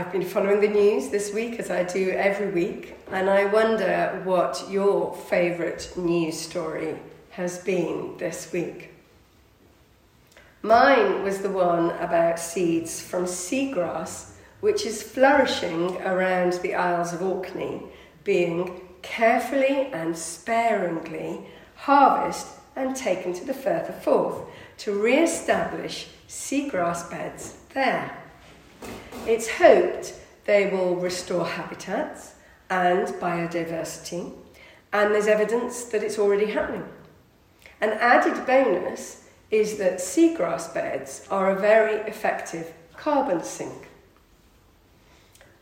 I've been following the news this week as I do every week, and I wonder what your favourite news story has been this week. Mine was the one about seeds from seagrass, which is flourishing around the Isles of Orkney, being carefully and sparingly harvested and taken to the Firth of Forth to re establish seagrass beds there. It's hoped they will restore habitats and biodiversity, and there's evidence that it's already happening. An added bonus is that seagrass beds are a very effective carbon sink.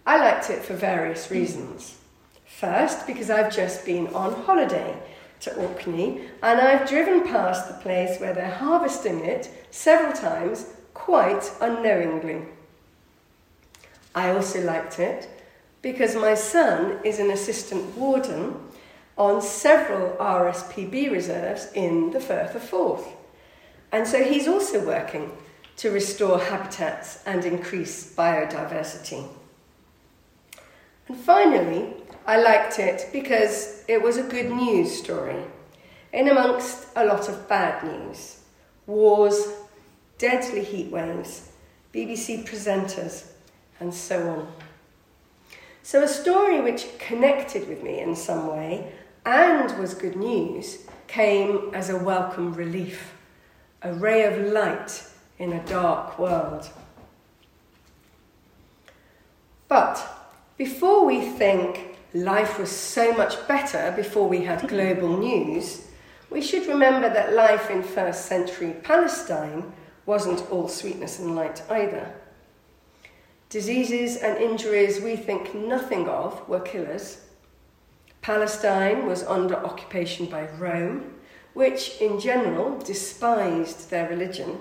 I liked it for various reasons. First, because I've just been on holiday to Orkney and I've driven past the place where they're harvesting it several times quite unknowingly. I also liked it because my son is an assistant warden on several RSPB reserves in the Firth of Forth. And so he's also working to restore habitats and increase biodiversity. And finally, I liked it because it was a good news story, in amongst a lot of bad news wars, deadly heat waves, BBC presenters, and so on. So, a story which connected with me in some way and was good news came as a welcome relief, a ray of light in a dark world. But before we think life was so much better before we had global news, we should remember that life in first century Palestine wasn't all sweetness and light either. Diseases and injuries we think nothing of were killers. Palestine was under occupation by Rome, which in general despised their religion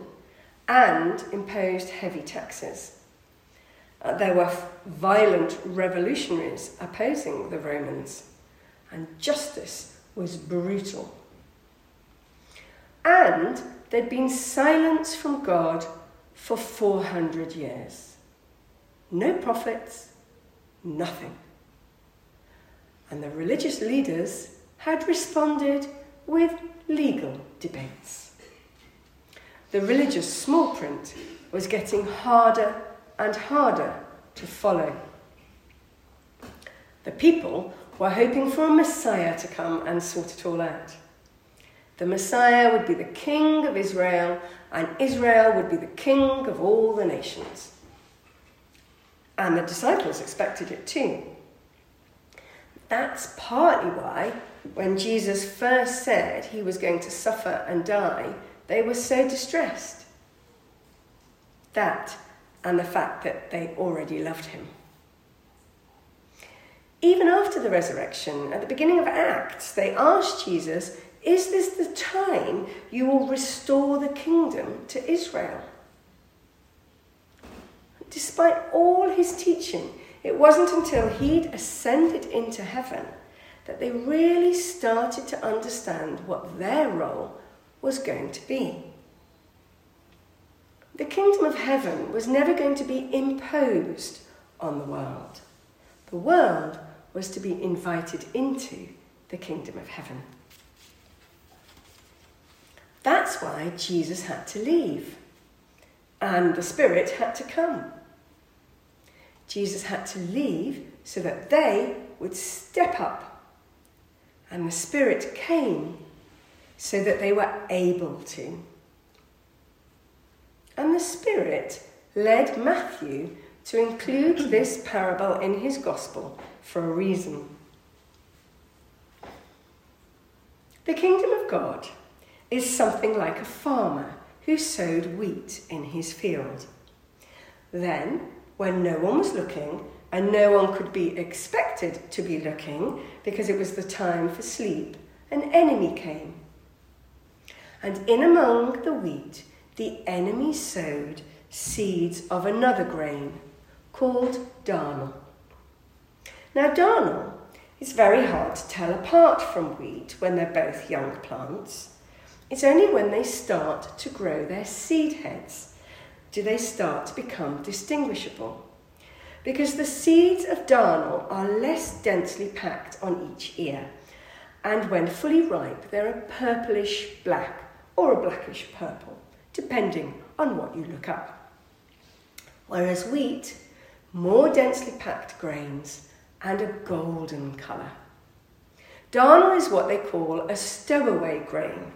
and imposed heavy taxes. Uh, there were violent revolutionaries opposing the Romans, and justice was brutal. And there'd been silence from God for 400 years. No prophets, nothing. And the religious leaders had responded with legal debates. The religious small print was getting harder and harder to follow. The people were hoping for a Messiah to come and sort it all out. The Messiah would be the king of Israel, and Israel would be the king of all the nations and the disciples expected it too. That's partly why, when Jesus first said he was going to suffer and die, they were so distressed. That and the fact that they already loved him. Even after the resurrection, at the beginning of Acts, they asked Jesus, Is this the time you will restore the kingdom to Israel? Despite all his teaching, it wasn't until he'd ascended into heaven that they really started to understand what their role was going to be. The kingdom of heaven was never going to be imposed on the world. The world was to be invited into the kingdom of heaven. That's why Jesus had to leave, and the Spirit had to come. Jesus had to leave so that they would step up. And the Spirit came so that they were able to. And the Spirit led Matthew to include this parable in his Gospel for a reason. The kingdom of God is something like a farmer who sowed wheat in his field. Then when no one was looking and no one could be expected to be looking because it was the time for sleep, an enemy came. And in among the wheat, the enemy sowed seeds of another grain called darnel. Now, darnel is very hard to tell apart from wheat when they're both young plants. It's only when they start to grow their seed heads do they start to become distinguishable. because the seeds of darnel are less densely packed on each ear, and when fully ripe, they're a purplish black or a blackish purple, depending on what you look up. Whereas wheat, more densely packed grains and a golden colour. Darnel is what they call a stowaway grain.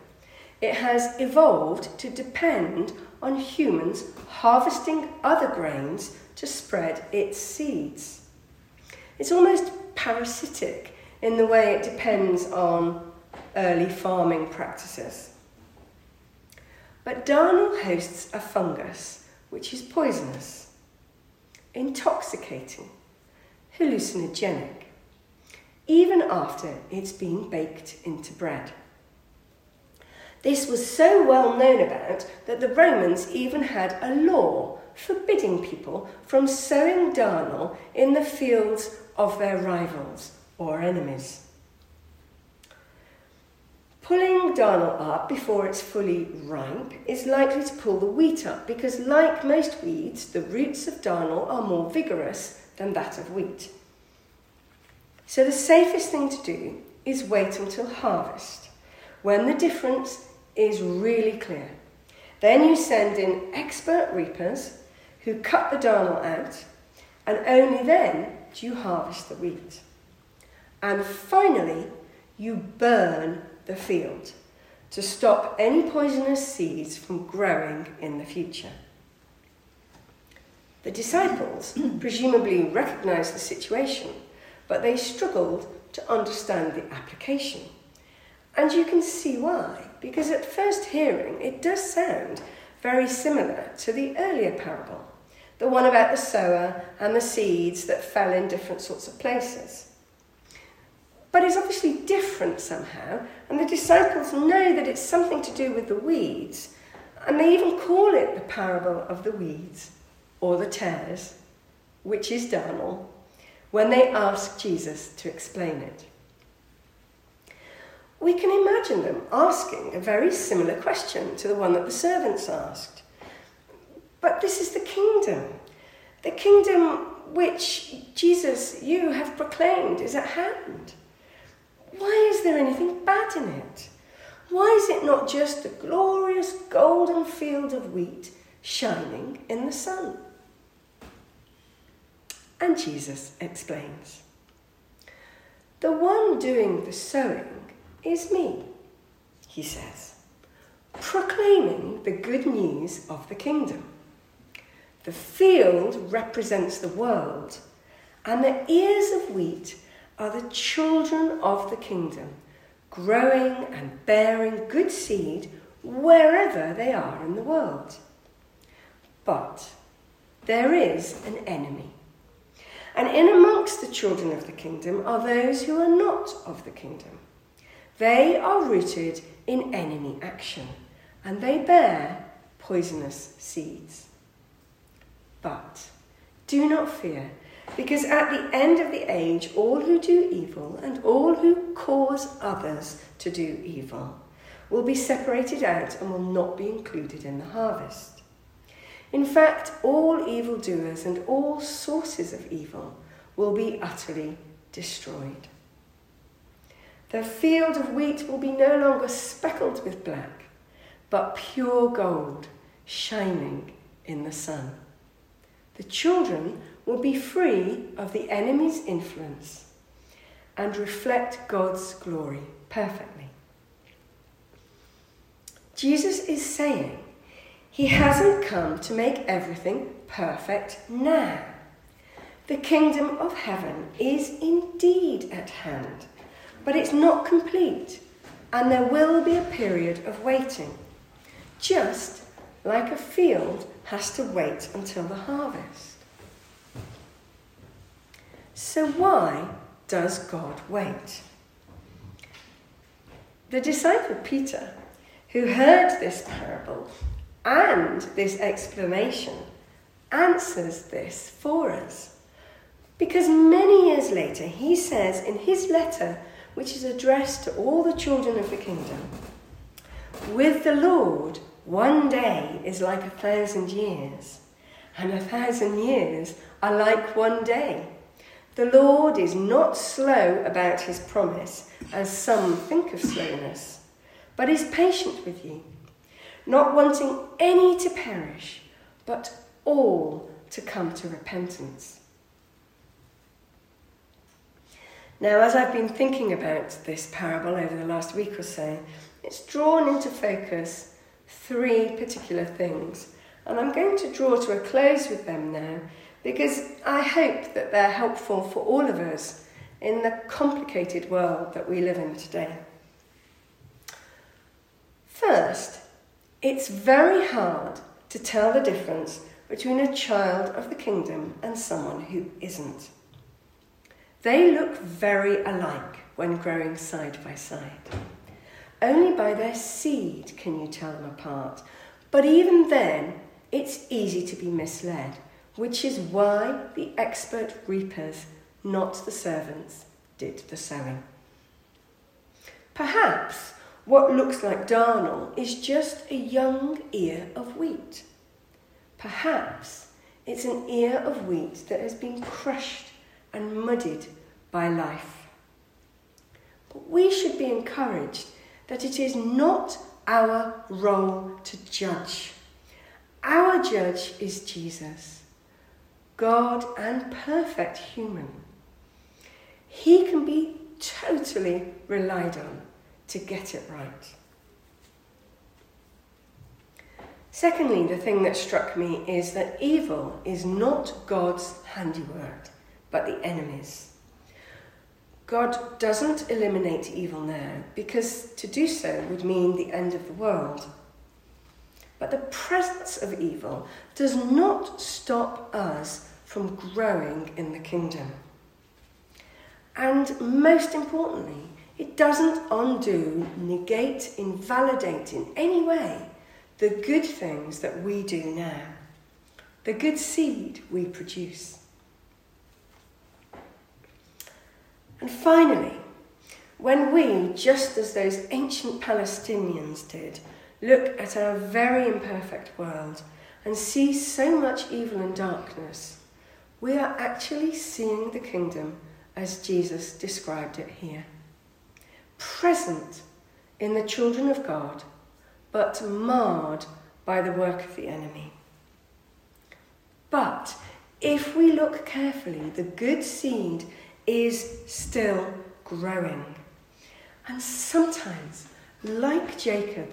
It has evolved to depend on humans harvesting other grains to spread its seeds. It's almost parasitic in the way it depends on early farming practices. But darnel hosts a fungus which is poisonous, intoxicating, hallucinogenic, even after it's been baked into bread. This was so well known about that the Romans even had a law forbidding people from sowing darnel in the fields of their rivals or enemies. Pulling darnel up before it's fully ripe is likely to pull the wheat up because, like most weeds, the roots of darnel are more vigorous than that of wheat. So, the safest thing to do is wait until harvest, when the difference is really clear. Then you send in expert reapers who cut the darnel out, and only then do you harvest the wheat. And finally, you burn the field to stop any poisonous seeds from growing in the future. The disciples presumably recognized the situation, but they struggled to understand the application. And you can see why, because at first hearing it does sound very similar to the earlier parable the one about the sower and the seeds that fell in different sorts of places. But it's obviously different somehow, and the disciples know that it's something to do with the weeds, and they even call it the parable of the weeds or the tares, which is darnel, when they ask Jesus to explain it. We can imagine them asking a very similar question to the one that the servants asked. But this is the kingdom. The kingdom which Jesus, you have proclaimed, is at hand. Why is there anything bad in it? Why is it not just the glorious golden field of wheat shining in the sun? And Jesus explains The one doing the sowing is me, he says, proclaiming the good news of the kingdom. The field represents the world, and the ears of wheat are the children of the kingdom, growing and bearing good seed wherever they are in the world. But there is an enemy. And in amongst the children of the kingdom are those who are not of the kingdom. They are rooted in enemy action, and they bear poisonous seeds. But do not fear, because at the end of the age, all who do evil and all who cause others to do evil will be separated out and will not be included in the harvest. In fact, all evildoers and all sources of evil will be utterly destroyed. The field of wheat will be no longer speckled with black, but pure gold shining in the sun. The children will be free of the enemy's influence and reflect God's glory perfectly. Jesus is saying he hasn't come to make everything perfect now. The kingdom of heaven is indeed at hand, but it's not complete, and there will be a period of waiting, just like a field has to wait until the harvest. So, why does God wait? The disciple Peter, who heard this parable and this explanation, answers this for us. Because many years later, he says in his letter, which is addressed to all the children of the kingdom, with the Lord, one day is like a thousand years, and a thousand years are like one day. The Lord is not slow about his promise, as some think of slowness, but is patient with you, not wanting any to perish, but all to come to repentance. Now, as I've been thinking about this parable over the last week or so, it's drawn into focus three particular things. And I'm going to draw to a close with them now because I hope that they're helpful for all of us in the complicated world that we live in today. First, it's very hard to tell the difference between a child of the kingdom and someone who isn't. They look very alike when growing side by side. Only by their seed can you tell them apart. But even then, it's easy to be misled, which is why the expert reapers, not the servants, did the sowing. Perhaps what looks like darnel is just a young ear of wheat. Perhaps it's an ear of wheat that has been crushed and muddied by life. But we should be encouraged that it is not our role to judge. Our judge is Jesus, God and perfect human. He can be totally relied on to get it right. Secondly, the thing that struck me is that evil is not God's handiwork, but the enemies. God doesn't eliminate evil now because to do so would mean the end of the world. But the presence of evil does not stop us from growing in the kingdom. And most importantly, it doesn't undo, negate, invalidate in any way the good things that we do now, the good seed we produce. And finally, when we, just as those ancient Palestinians did, look at our very imperfect world and see so much evil and darkness, we are actually seeing the kingdom as Jesus described it here. Present in the children of God, but marred by the work of the enemy. But if we look carefully, the good seed is still growing. And sometimes, like Jacob,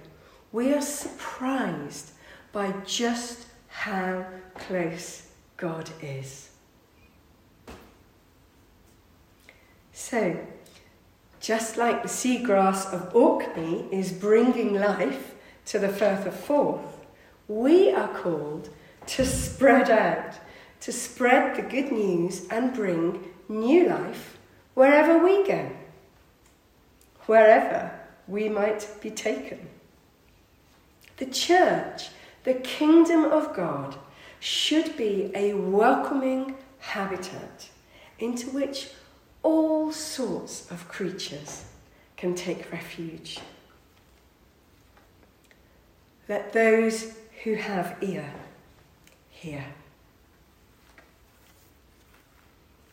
we are surprised by just how close God is. So, just like the seagrass of Orkney is bringing life to the Firth of Forth, we are called to spread out, to spread the good news and bring new life wherever we go, wherever we might be taken. The church, the kingdom of God, should be a welcoming habitat into which all sorts of creatures can take refuge. Let those who have ear hear.